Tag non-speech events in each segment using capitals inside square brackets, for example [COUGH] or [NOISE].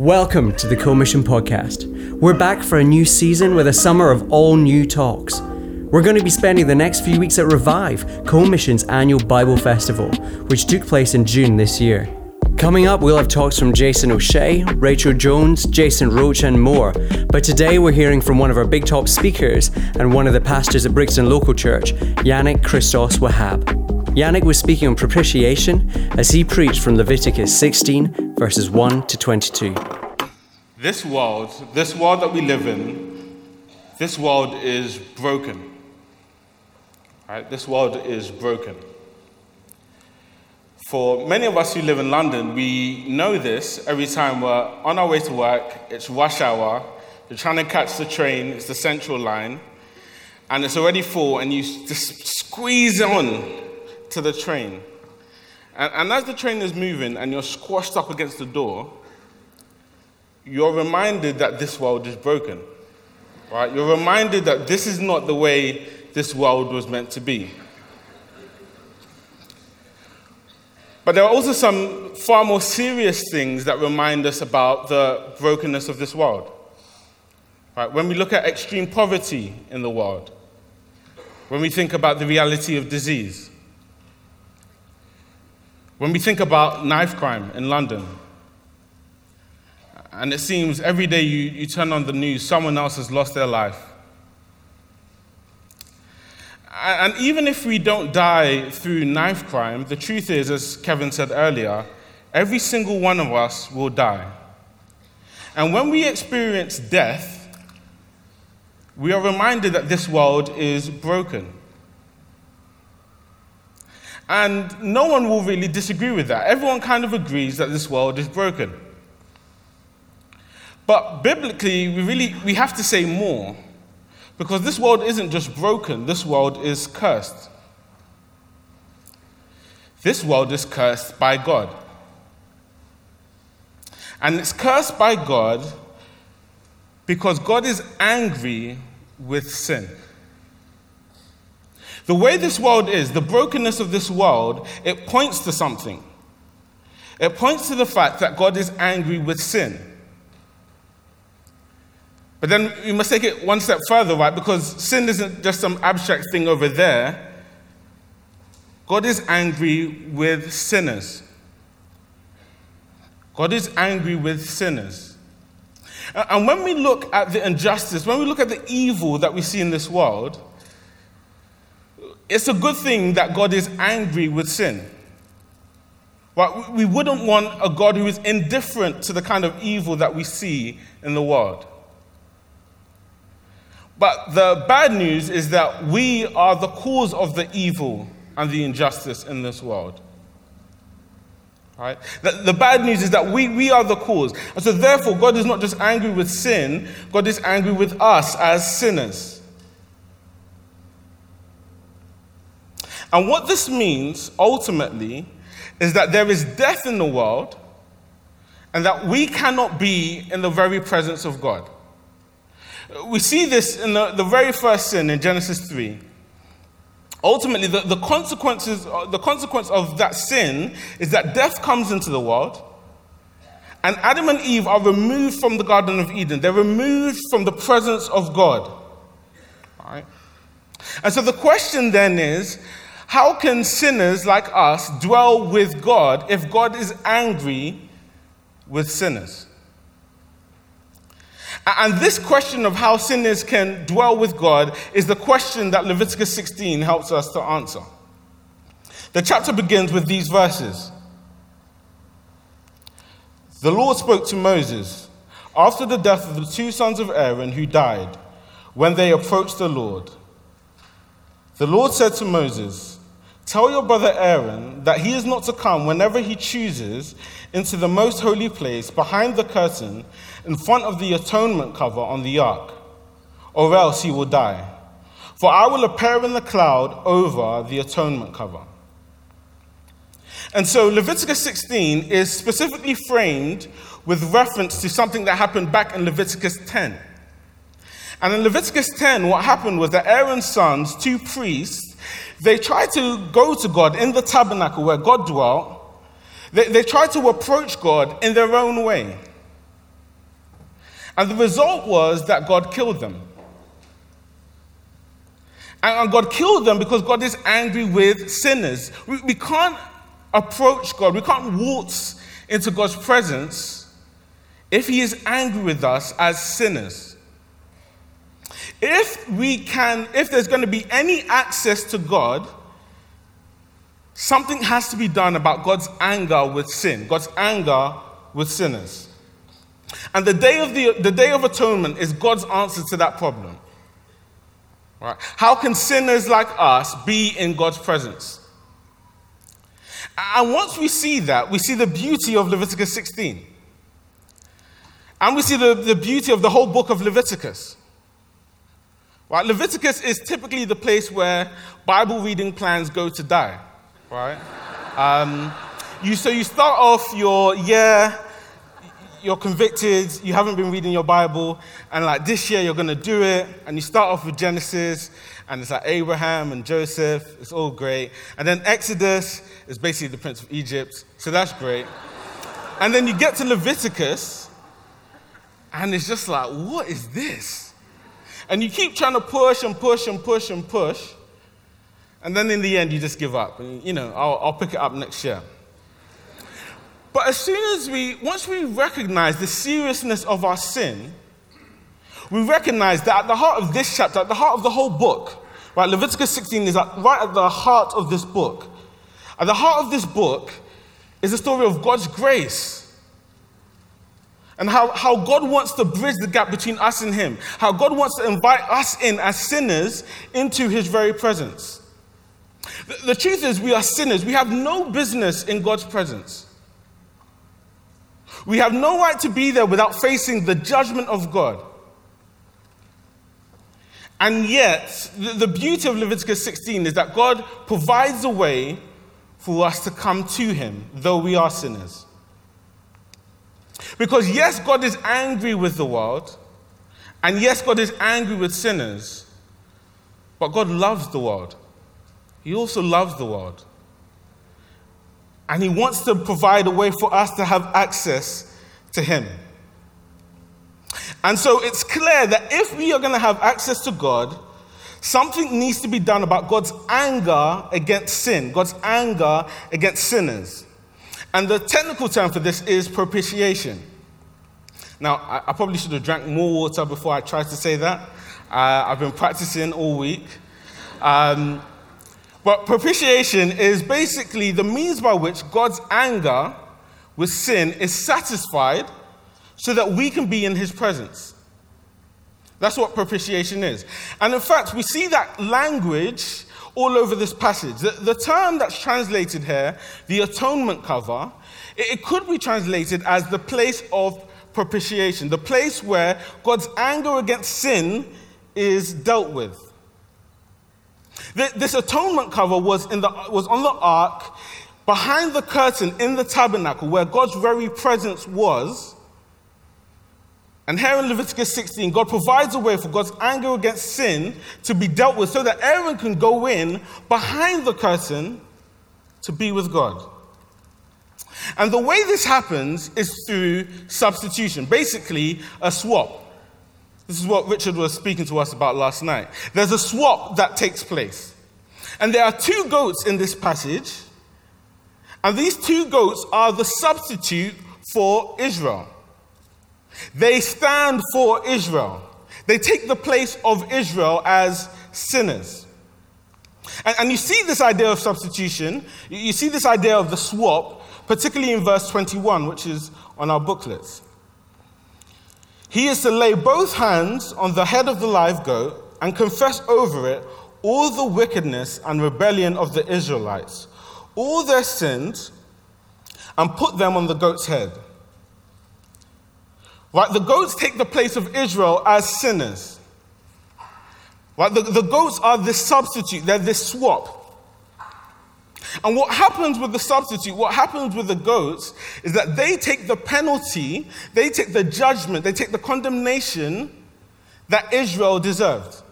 Welcome to the Co-Mission Podcast. We're back for a new season with a summer of all new talks. We're going to be spending the next few weeks at Revive, Co-Mission's annual Bible Festival, which took place in June this year. Coming up, we'll have talks from Jason O'Shea, Rachel Jones, Jason Roach, and more. But today we're hearing from one of our big top speakers and one of the pastors at Brixton Local Church, Yannick Christos Wahab. Yannick was speaking on propitiation as he preached from Leviticus 16, verses 1 to 22. This world, this world that we live in, this world is broken. Right? This world is broken. For many of us who live in London, we know this every time we're on our way to work, it's rush hour, you're trying to catch the train, it's the central line, and it's already full, and you just squeeze on to the train. And, and as the train is moving and you're squashed up against the door, you're reminded that this world is broken. Right? You're reminded that this is not the way this world was meant to be. But there are also some far more serious things that remind us about the brokenness of this world. Right? When we look at extreme poverty in the world, when we think about the reality of disease, when we think about knife crime in London, and it seems every day you, you turn on the news, someone else has lost their life. And even if we don't die through knife crime, the truth is, as Kevin said earlier, every single one of us will die. And when we experience death, we are reminded that this world is broken. And no one will really disagree with that. Everyone kind of agrees that this world is broken. But biblically, we really we have to say more. Because this world isn't just broken, this world is cursed. This world is cursed by God. And it's cursed by God because God is angry with sin. The way this world is, the brokenness of this world, it points to something. It points to the fact that God is angry with sin. But then we must take it one step further, right? Because sin isn't just some abstract thing over there. God is angry with sinners. God is angry with sinners. And when we look at the injustice, when we look at the evil that we see in this world, it's a good thing that God is angry with sin. But we wouldn't want a God who is indifferent to the kind of evil that we see in the world. But the bad news is that we are the cause of the evil and the injustice in this world. Right? The, the bad news is that we, we are the cause. And so, therefore, God is not just angry with sin, God is angry with us as sinners. And what this means ultimately is that there is death in the world and that we cannot be in the very presence of God. We see this in the, the very first sin in Genesis 3. Ultimately, the, the, consequences, uh, the consequence of that sin is that death comes into the world, and Adam and Eve are removed from the Garden of Eden. They're removed from the presence of God. All right? And so the question then is how can sinners like us dwell with God if God is angry with sinners? And this question of how sinners can dwell with God is the question that Leviticus 16 helps us to answer. The chapter begins with these verses. The Lord spoke to Moses after the death of the two sons of Aaron who died when they approached the Lord. The Lord said to Moses, Tell your brother Aaron that he is not to come whenever he chooses into the most holy place behind the curtain in front of the atonement cover on the ark, or else he will die. For I will appear in the cloud over the atonement cover. And so Leviticus 16 is specifically framed with reference to something that happened back in Leviticus 10. And in Leviticus 10, what happened was that Aaron's sons, two priests, they tried to go to God in the tabernacle where God dwelt. They, they tried to approach God in their own way. And the result was that God killed them. And God killed them because God is angry with sinners. We, we can't approach God, we can't waltz into God's presence if He is angry with us as sinners. If we can, if there's going to be any access to God, something has to be done about God's anger with sin, God's anger with sinners. And the day of, the, the day of atonement is God's answer to that problem. Right? How can sinners like us be in God's presence? And once we see that, we see the beauty of Leviticus 16. And we see the, the beauty of the whole book of Leviticus. Right? Leviticus is typically the place where Bible reading plans go to die. Right? Um, you, so you start off your year you're convicted, you haven't been reading your Bible, and like this year you're going to do it, and you start off with Genesis, and it's like Abraham and Joseph, it's all great. And then Exodus is basically the Prince of Egypt, so that's great. and then you get to Leviticus, and it's just like, what is this? And you keep trying to push and push and push and push, and then in the end you just give up. And, you know, I'll, I'll pick it up next year. But as soon as we, once we recognize the seriousness of our sin, we recognize that at the heart of this chapter, at the heart of the whole book, right, Leviticus 16 is right at the heart of this book. At the heart of this book is the story of God's grace and how, how God wants to bridge the gap between us and Him, how God wants to invite us in as sinners into His very presence. The, the truth is, we are sinners. We have no business in God's presence. We have no right to be there without facing the judgment of God. And yet, the beauty of Leviticus 16 is that God provides a way for us to come to Him, though we are sinners. Because, yes, God is angry with the world, and yes, God is angry with sinners, but God loves the world. He also loves the world. And He wants to provide a way for us to have access to Him. And so it's clear that if we are going to have access to God, something needs to be done about God's anger against sin, God's anger against sinners. And the technical term for this is propitiation. Now, I, I probably should have drank more water before I tried to say that. Uh, I've been practicing all week. Um, but propitiation is basically the means by which God's anger with sin is satisfied so that we can be in his presence. That's what propitiation is. And in fact, we see that language all over this passage. The, the term that's translated here, the atonement cover, it, it could be translated as the place of propitiation, the place where God's anger against sin is dealt with. This atonement cover was, in the, was on the ark, behind the curtain in the tabernacle, where God's very presence was. And here in Leviticus 16, God provides a way for God's anger against sin to be dealt with so that Aaron can go in behind the curtain to be with God. And the way this happens is through substitution, basically, a swap. This is what Richard was speaking to us about last night. There's a swap that takes place. And there are two goats in this passage. And these two goats are the substitute for Israel. They stand for Israel. They take the place of Israel as sinners. And, and, you see this idea of substitution, you see this idea of the swap, particularly in verse 21, which is on our booklets. He is to lay both hands on the head of the live goat and confess over it all the wickedness and rebellion of the Israelites, all their sins, and put them on the goat's head. Right? The goats take the place of Israel as sinners. Right? The, the goats are this substitute, they're this swap. And what happens with the substitute, what happens with the goats, is that they take the penalty, they take the judgment, they take the condemnation that Israel deserved.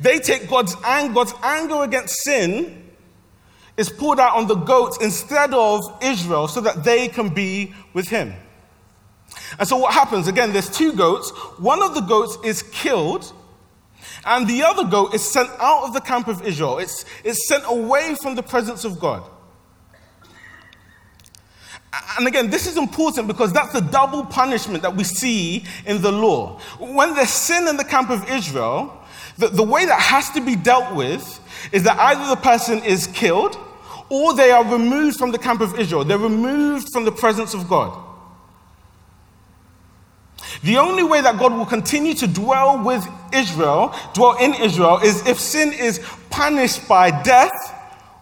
They take God's anger, God's anger against sin is poured out on the goats instead of Israel so that they can be with him. And so what happens? Again, there's two goats. One of the goats is killed, and the other goat is sent out of the camp of Israel. It's, it's sent away from the presence of God. And again, this is important because that's the double punishment that we see in the law. When there's sin in the camp of Israel, the, the way that has to be dealt with is that either the person is killed or they are removed from the camp of Israel. They're removed from the presence of God. The only way that God will continue to dwell with Israel, dwell in Israel, is if sin is punished by death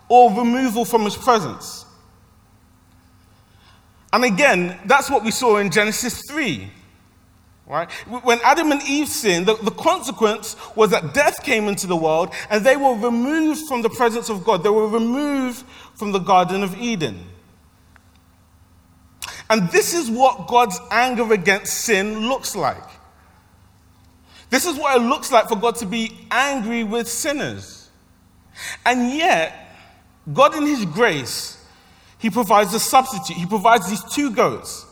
or removal from his presence. And again, that's what we saw in Genesis 3. Right? When Adam and Eve sinned, the, the, consequence was that death came into the world and they were removed from the presence of God. They were removed from the Garden of Eden. And this is what God's anger against sin looks like. This is what it looks like for God to be angry with sinners. And yet, God, in His grace, He provides a substitute. He provides these two goats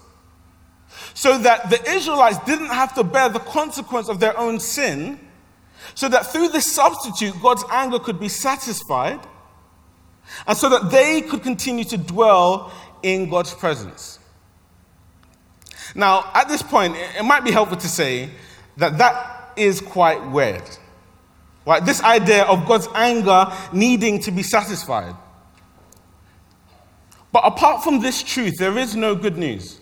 so that the Israelites didn't have to bear the consequence of their own sin, so that through this substitute, God's anger could be satisfied, and so that they could continue to dwell in God's presence. Now, at this point, it might be helpful to say that that is quite weird. Right? This idea of God's anger needing to be satisfied. But apart from this truth, there is no good news.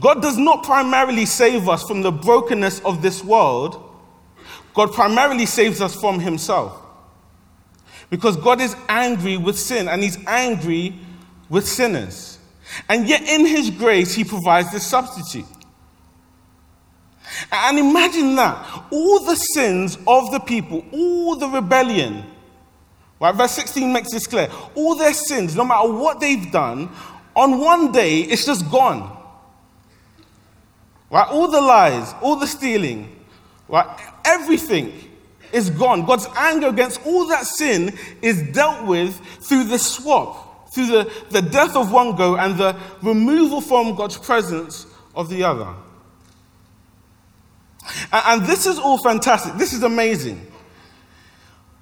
God does not primarily save us from the brokenness of this world, God primarily saves us from Himself. Because God is angry with sin and He's angry with sinners. And yet, in His grace, He provides this substitute. And imagine that all the sins of the people, all the rebellion, right? Verse 16 makes this clear. All their sins, no matter what they've done, on one day, it's just gone. Right? All the lies, all the stealing, right? Everything is gone. God's anger against all that sin is dealt with through the swap, through the, the death of one goat and the removal from God's presence of the other. And, and this is all fantastic. This is amazing.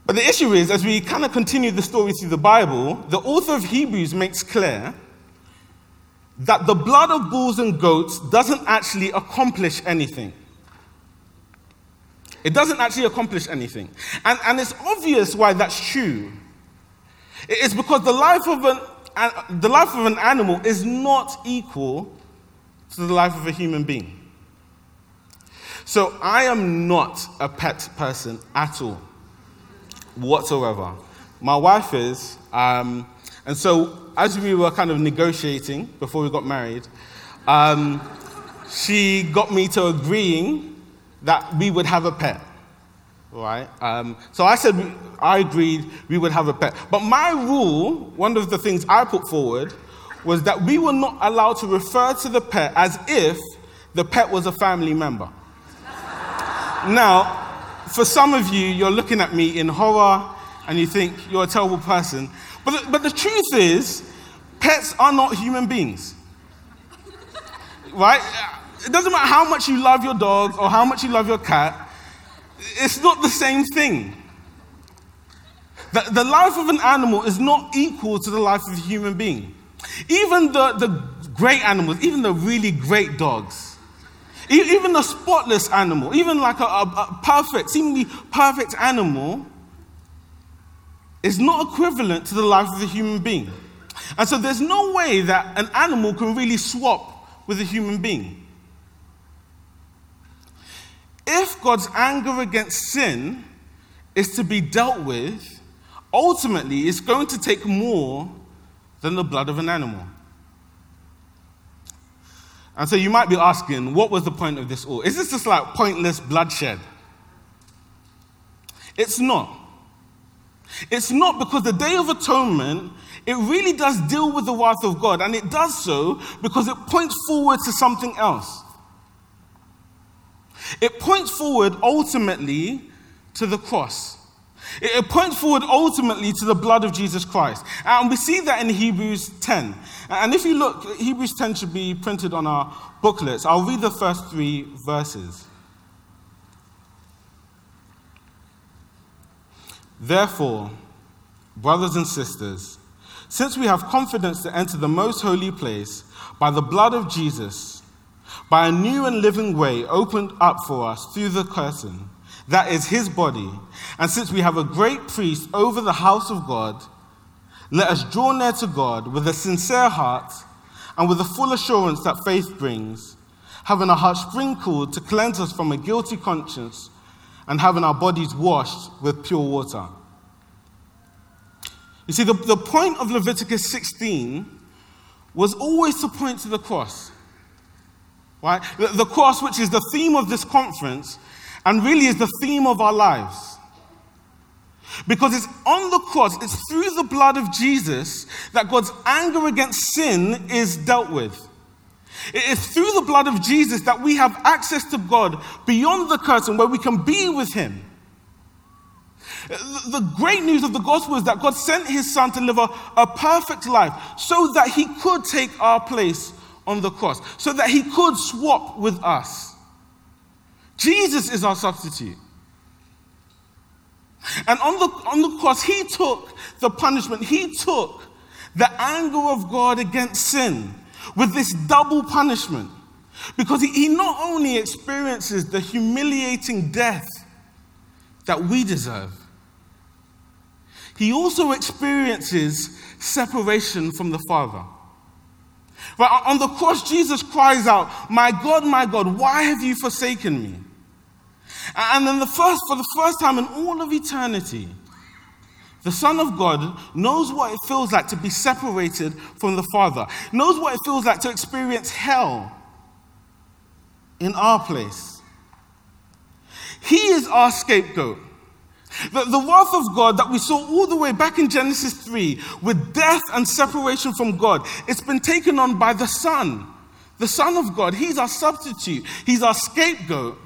But the issue is, as we kind of continue the story through the Bible, the author of Hebrews makes clear that the blood of bulls and goats doesn't actually accomplish anything. It doesn't actually accomplish anything. And, and it's obvious why that's true. It's because the life, of an, the life of an animal is not equal to the life of a human being. So I am not a pet person at all, whatsoever. My wife is, um, and so as we were kind of negotiating before we got married, um, she got me to agreeing that we would have a pet. Right? Um, so I said, I agreed we would have a pet. But my rule, one of the things I put forward, was that we were not allowed to refer to the pet as if the pet was a family member. now, for some of you, you're looking at me in horror and you think you're a terrible person. But the, but the truth is, pets are not human beings. Right? It doesn't matter how much you love your dog or how much you love your cat, it's not the same thing. The, the life of an animal is not equal to the life of a human being. Even the, the great animals, even the really great dogs, even the spotless animal, even like a, a, a perfect, seemingly perfect animal, is not equivalent to the life of a human being. And so there's no way that an animal can really swap with a human being. If God's anger against sin is to be dealt with, ultimately it's going to take more than the blood of an animal. And so you might be asking, what was the point of this all? Is this just like pointless bloodshed? It's not. It's not because the Day of Atonement, it really does deal with the wrath of God, and it does so because it points forward to something else. It points forward ultimately to the cross. It points forward ultimately to the blood of Jesus Christ. And we see that in Hebrews 10. And if you look, Hebrews 10 should be printed on our booklets. I'll read the first three verses. Therefore, brothers and sisters, since we have confidence to enter the most holy place by the blood of Jesus, by a new and living way opened up for us through the curtain, that is his body, and since we have a great priest over the house of God, let us draw near to God with a sincere heart and with the full assurance that faith brings, having our hearts sprinkled to cleanse us from a guilty conscience and having our bodies washed with pure water. You see, the, the point of Leviticus 16 was always to point to the cross. Right? The, cross, which is the theme of this conference, and really is the theme of our lives. Because it's on the cross, it's through the blood of Jesus that God's anger against sin is dealt with. It is through the blood of Jesus that we have access to God beyond the curtain where we can be with Him. The great news of the gospel is that God sent His Son to live a, a perfect life so that He could take our place on the cross, so that He could swap with us. Jesus is our substitute. And on the, on the cross, he took the punishment, he took the anger of God against sin with this double punishment. Because he, he not only experiences the humiliating death that we deserve, he also experiences separation from the Father. Right, on the cross, Jesus cries out, My God, my God, why have you forsaken me? And then the first, for the first time in all of eternity, the Son of God knows what it feels like to be separated from the Father, knows what it feels like to experience hell in our place. He is our scapegoat. The, the wrath of God that we saw all the way back in Genesis 3 with death and separation from God, it's been taken on by the Son. The Son of God, He's our substitute, He's our scapegoat.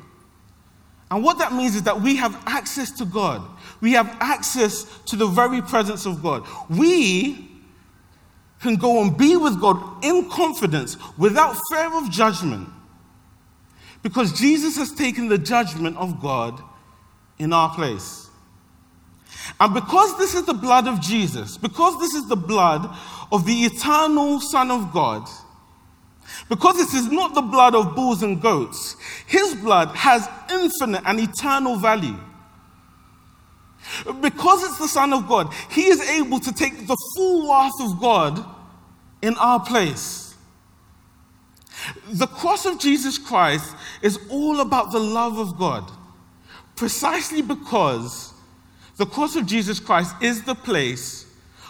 And what that means is that we have access to God. We have access to the very presence of God. We can go and be with God in confidence without fear of judgment because Jesus has taken the judgment of God in our place. And because this is the blood of Jesus, because this is the blood of the eternal Son of God, because this is not the blood of bulls and goats, his blood has infinite and eternal value. Because it's the Son of God, he is able to take the full wrath of God in our place. The cross of Jesus Christ is all about the love of God, precisely because the cross of Jesus Christ is the place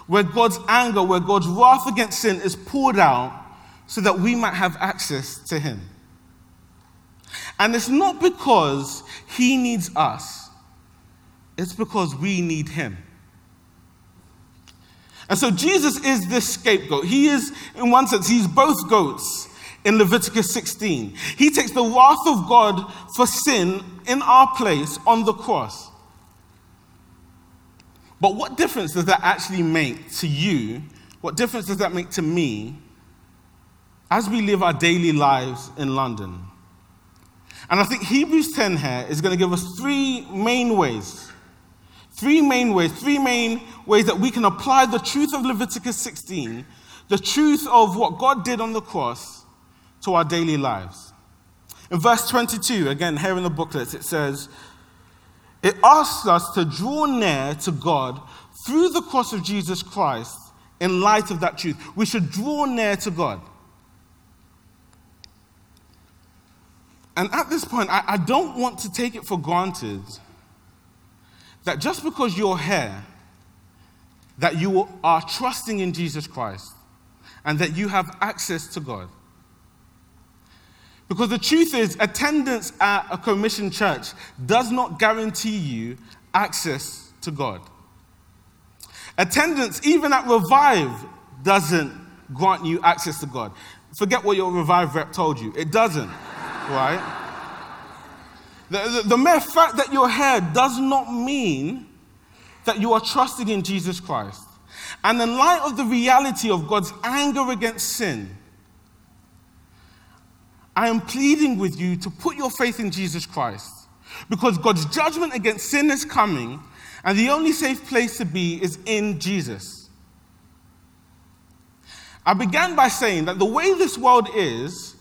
where God's anger, where God's wrath against sin is poured out so that we might have access to Him. And it's not because He needs us, it's because we need Him. And so Jesus is this scapegoat. He is, in one sense, he's both goats in Leviticus 16. He takes the wrath of God for sin in our place on the cross. But what difference does that actually make to you? What difference does that make to me as we live our daily lives in London. And I think Hebrews 10 here is going to give us three main ways. Three main ways, three main ways that we can apply the truth of Leviticus 16, the truth of what God did on the cross, to our daily lives. In verse 22, again, here in the booklet, it says, It asks us to draw near to God through the cross of Jesus Christ in light of that truth. We should draw near to God. And at this point, I, I don't want to take it for granted that just because you're here, that you are trusting in Jesus Christ and that you have access to God. Because the truth is, attendance at a Co-Mission church does not guarantee you access to God. Attendance, even at Revive, doesn't grant you access to God. Forget what your Revive rep told you, it doesn't [LAUGHS] right? The, the, the mere fact that you're here does not mean that you are trusting in Jesus Christ, and in light of the reality of God's anger against sin, I am pleading with you to put your faith in Jesus Christ because God's judgment against sin is coming, and the only safe place to be is in Jesus. I began by saying that the way this world is,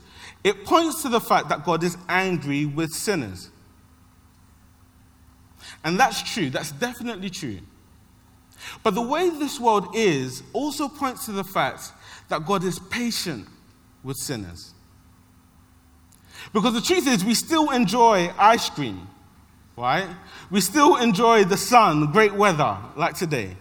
it points to the fact that God is angry with sinners. And that's true, that's definitely true. But the way this world is also points to the fact that God is patient with sinners. Because the truth is, we still enjoy ice cream, right? We still enjoy the sun, great weather, like today.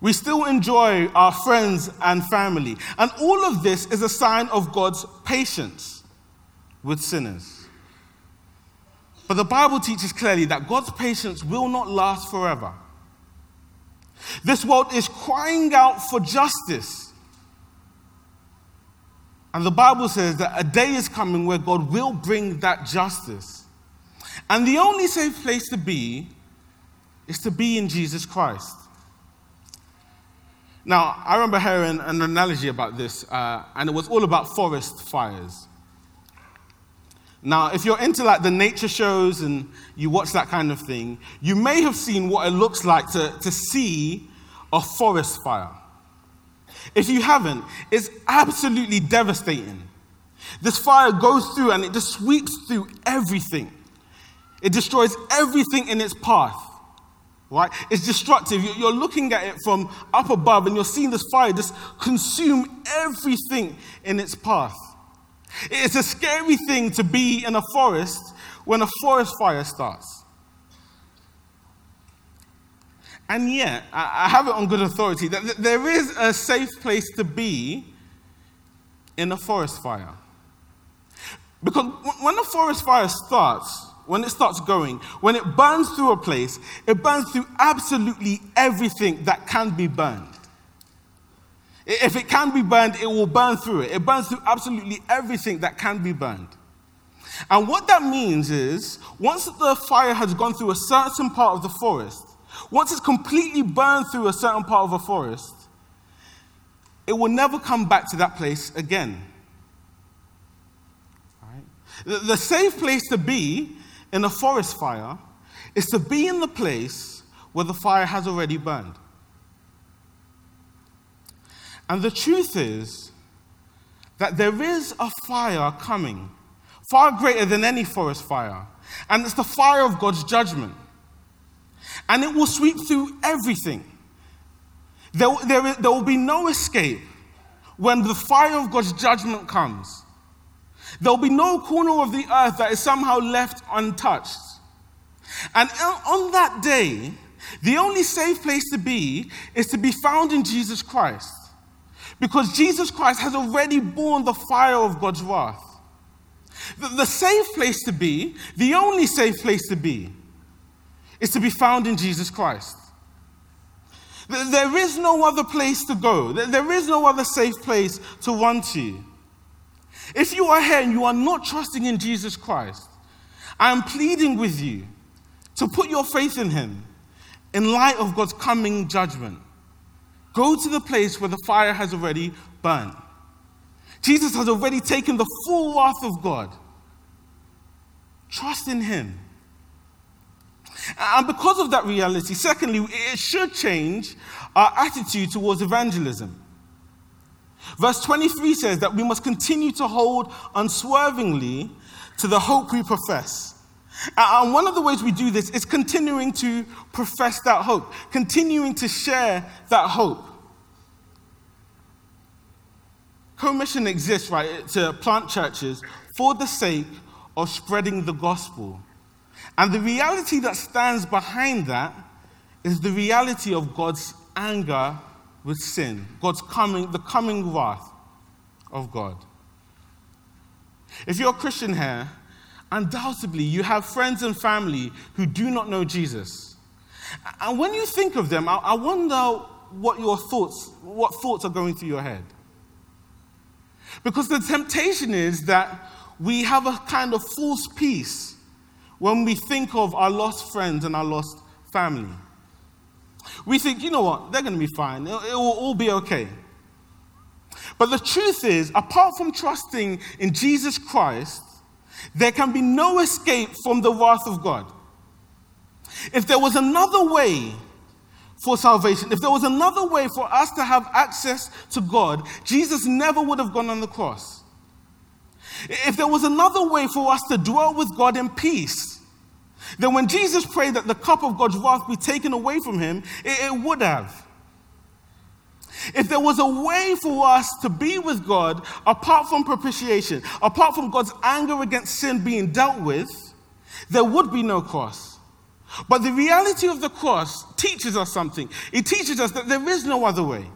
We still enjoy our friends and family. And all of this is a sign of God's patience with sinners. But the Bible teaches clearly that God's patience will not last forever. This world is crying out for justice. And the Bible says that a day is coming where God will bring that justice. And the only safe place to be is to be in Jesus Christ. Now, I remember hearing an analogy about this, uh, and it was all about forest fires. Now, if you're into like the nature shows and you watch that kind of thing, you may have seen what it looks like to, to see a forest fire. If you haven't, it's absolutely devastating. This fire goes through and it just sweeps through everything. It destroys everything in its path. Right? It's destructive. You're looking at it from up above and you're seeing this fire just consume everything in its path. It's a scary thing to be in a forest when a forest fire starts. And yet, I have it on good authority that there is a safe place to be in a forest fire. Because when a forest fire starts, when it starts going, when it burns through a place, it burns through absolutely everything that can be burned. If it can be burned, it will burn through it. It burns through absolutely everything that can be burned. And what that means is, once the fire has gone through a certain part of the forest, once it's completely burned through a certain part of a forest, it will never come back to that place again. Right? The safe place to be in a forest fire is to be in the place where the fire has already burned. And the truth is that there is a fire coming, far greater than any forest fire. And it's the fire of God's judgment and it will sweep through everything. There, there, there will be no escape when the fire of God's judgment comes. There will be no corner of the earth that is somehow left untouched. And on that day, the only safe place to be is to be found in Jesus Christ. Because Jesus Christ has already borne the fire of God's wrath. The, the safe place to be, the only safe place to be, is to be found in Jesus Christ. There is no other place to go. There is no other safe place to run to. If you are here and you are not trusting in Jesus Christ, I am pleading with you to put your faith in Him in light of God's coming judgment. Go to the place where the fire has already burned. Jesus has already taken the full wrath of God. Trust in Him. And because of that reality, secondly, it should change our attitude towards evangelism. Verse 23 says that we must continue to hold unswervingly to the hope we profess. And one of the ways we do this is continuing to profess that hope, continuing to share that hope. Co-mission exists, right, to plant churches for the sake of spreading the gospel. And the reality that stands behind that is the reality of God's anger with sin, God's coming, the coming wrath of God. If you're a Christian here, undoubtedly you have friends and family who do not know Jesus. And when you think of them, I wonder what your thoughts, what thoughts are going through your head. Because the temptation is that we have a kind of false peace when we think of our lost friends and our lost family. We think, you know what, they're going to be fine, it, will all be okay. But the truth is, apart from trusting in Jesus Christ, there can be no escape from the wrath of God. If there was another way for salvation, if there was another way for us to have access to God, Jesus never would have gone on the cross. If there was another way for us to dwell with God in peace, then when Jesus prayed that the cup of God's wrath be taken away from him, it, it would have. If there was a way for us to be with God apart from propitiation, apart from God's anger against sin being dealt with, there would be no cross. But the reality of the cross teaches us something. It teaches us that there is no other way.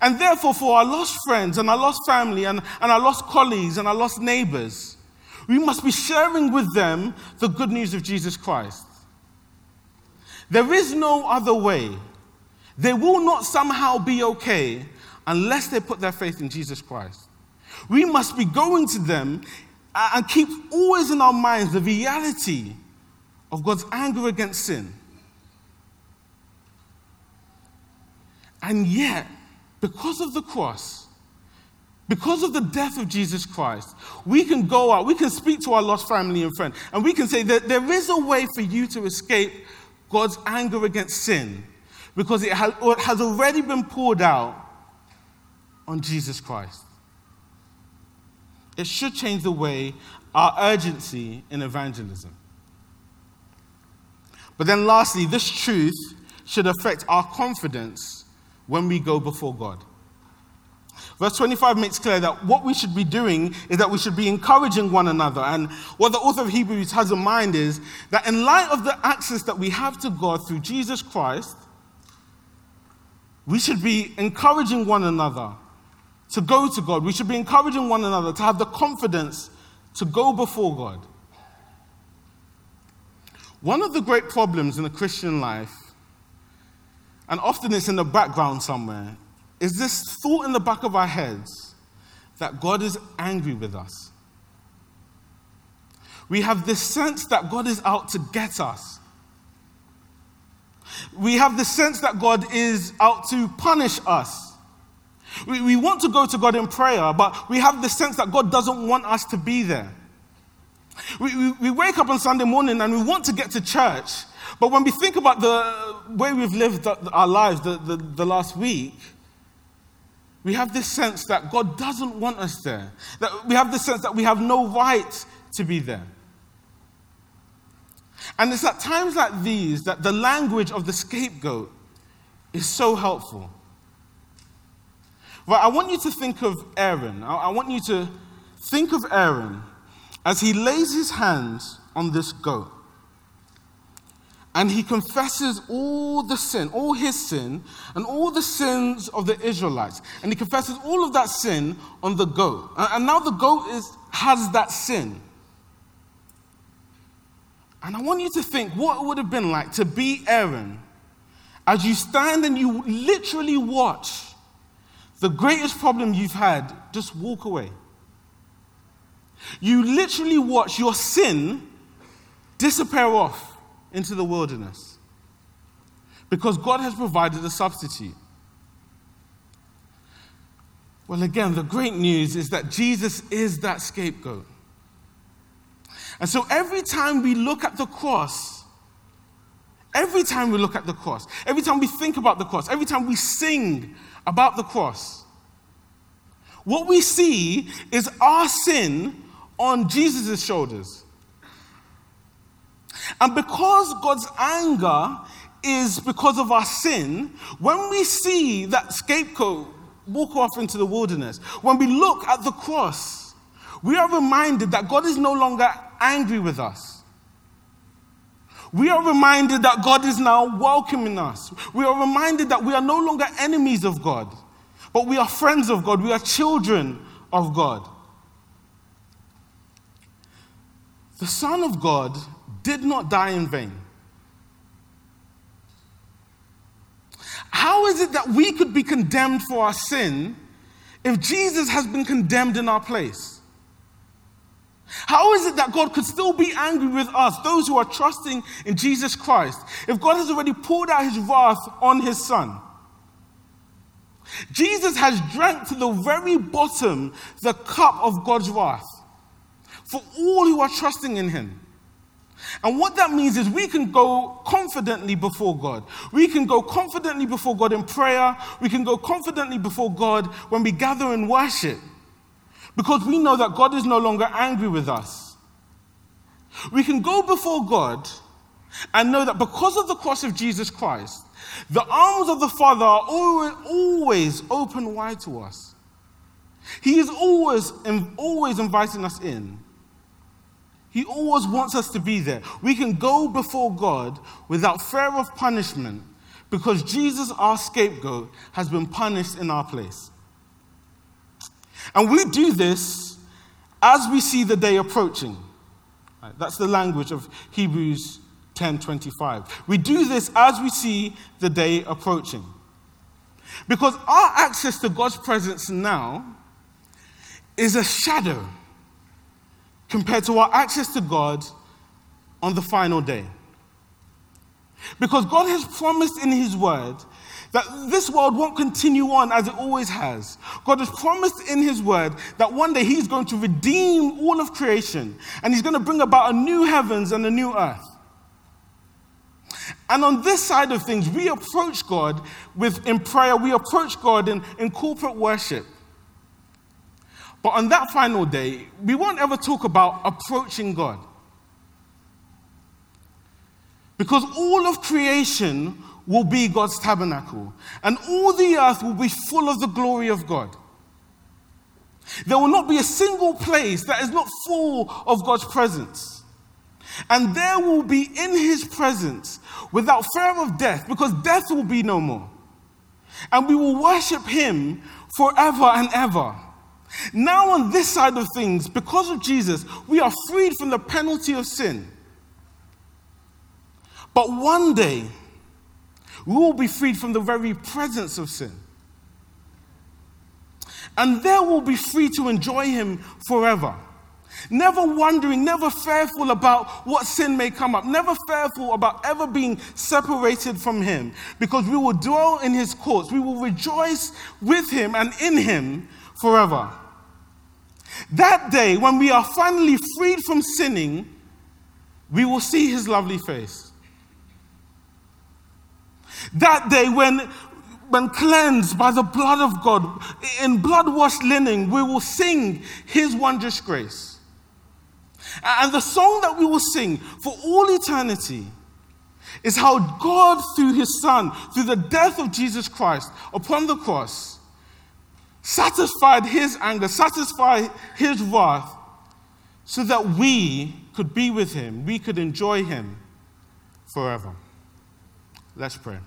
And therefore, for our lost friends and our lost family and, and our lost colleagues and our lost neighbors, we must be sharing with them the good news of Jesus Christ. There is no other way. They will not somehow be okay unless they put their faith in Jesus Christ. We must be going to them uh, and keep always in our minds the reality of God's anger against sin. And yet, because of the cross, because of the death of Jesus Christ, we can go out, we can speak to our lost family and friend, and we can say that there is a way for you to escape God's anger against sin because it has already been poured out on Jesus Christ. It should change the way our urgency in evangelism. But then, lastly, this truth should affect our confidence when we go before God. Verse 25 makes clear that what we should be doing is that we should be encouraging one another. And what the author of Hebrews has in mind is that in light of the access that we have to God through Jesus Christ, we should be encouraging one another to go to God. We should be encouraging one another to have the confidence to go before God. One of the great problems in the Christian life and often it's in the background somewhere, is this thought in the back of our heads that God is angry with us. We have this sense that God is out to get us. We have the sense that God is out to punish us. We, we want to go to God in prayer, but we have the sense that God doesn't want us to be there. We, we, we wake up on Sunday morning and we want to get to church, but when we think about the way we've lived our lives the, the, the, last week, we have this sense that God doesn't want us there. That we have this sense that we have no right to be there. And it's at times like these that the language of the scapegoat is so helpful. Right, I want you to think of Aaron. I, I want you to think of Aaron as he lays his hands on this goat and he confesses all the sin, all his sin, and all the sins of the Israelites. And he confesses all of that sin on the goat. And now the goat is, has that sin. And I want you to think what it would have been like to be Aaron as you stand and you literally watch the greatest problem you've had just walk away. You literally watch your sin disappear off into the wilderness because God has provided a substitute. Well, again, the great news is that Jesus is that scapegoat. And so every time we look at the cross, every time we look at the cross, every time we think about the cross, every time we sing about the cross, what we see is our sin on Jesus' shoulders. And because God's anger is because of our sin, when we see that scapegoat walk off into the wilderness, when we look at the cross, we are reminded that God is no longer angry with us. We are reminded that God is now welcoming us. We are reminded that we are no longer enemies of God, but we are friends of God. We are children of God. The Son of God did not die in vain. How is it that we could be condemned for our sin if Jesus has been condemned in our place? How is it that God could still be angry with us, those who are trusting in Jesus Christ, if God has already poured out his wrath on his son? Jesus has drank to the very bottom the cup of God's wrath for all who are trusting in him. And what that means is we can go confidently before God. We can go confidently before God in prayer. We can go confidently before God when we gather in worship because we know that God is no longer angry with us. We can go before God and know that because of the cross of Jesus Christ, the arms of the Father are always open wide to us. He is always, always inviting us in. He always wants us to be there. We can go before God without fear of punishment because Jesus, our scapegoat, has been punished in our place. And we do this as we see the day approaching. That's the language of Hebrews 10:25. We do this as we see the day approaching. Because our access to God's presence now is a shadow compared to our access to God on the final day. Because God has promised in His word that this world won't continue on as it always has. God has promised in His word that one day He's going to redeem all of creation and He's going to bring about a new heavens and a new earth. And on this side of things, we approach God with in prayer, we approach God in, in corporate worship. But on that final day, we won't ever talk about approaching God. Because all of creation will be God's tabernacle, and all the earth will be full of the glory of God. There will not be a single place that is not full of God's presence. And there will be in his presence without fear of death, because death will be no more. And we will worship him forever and ever. Now, on this side of things, because of Jesus, we are freed from the penalty of sin. But one day, we will be freed from the very presence of sin. And there we will be free to enjoy Him forever. Never wondering, never fearful about what sin may come up, never fearful about ever being separated from Him, because we will dwell in His courts. We will rejoice with Him and in Him forever. That day, when we are finally freed from sinning, we will see His lovely face. That day, when, when cleansed by the blood of God, in blood washed linen, we will sing His wondrous grace. And the song that we will sing for all eternity is how God, through His Son, through the death of Jesus Christ upon the cross, satisfied His anger, satisfied His wrath, so that we could be with Him, we could enjoy Him forever. Let's pray.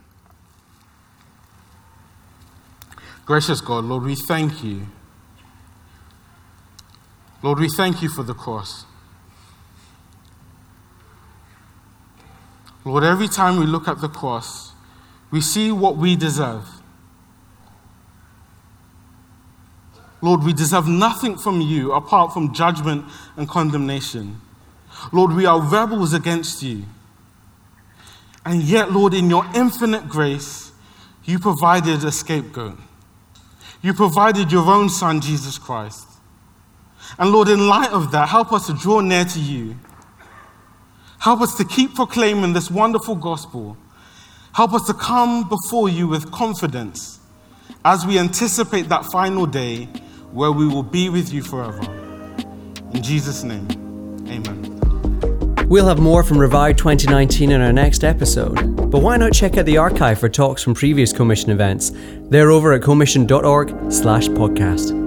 Gracious God, Lord, we thank you. Lord, we thank you for the cross. Lord, every time we look at the cross, we see what we deserve. Lord, we deserve nothing from you apart from judgment and condemnation. Lord, we are rebels against you. And yet, Lord, in your infinite grace, you provided a scapegoat. You provided your own Son, Jesus Christ. And Lord, in light of that, help us to draw near to you. Help us to keep proclaiming this wonderful gospel. Help us to come before you with confidence as we anticipate that final day where we will be with you forever. In Jesus' name, amen. We'll have more from Revive 2019 in our next episode, but why not check out the archive for talks from previous Co-Mission events? They're over at co-mission.org slash podcast.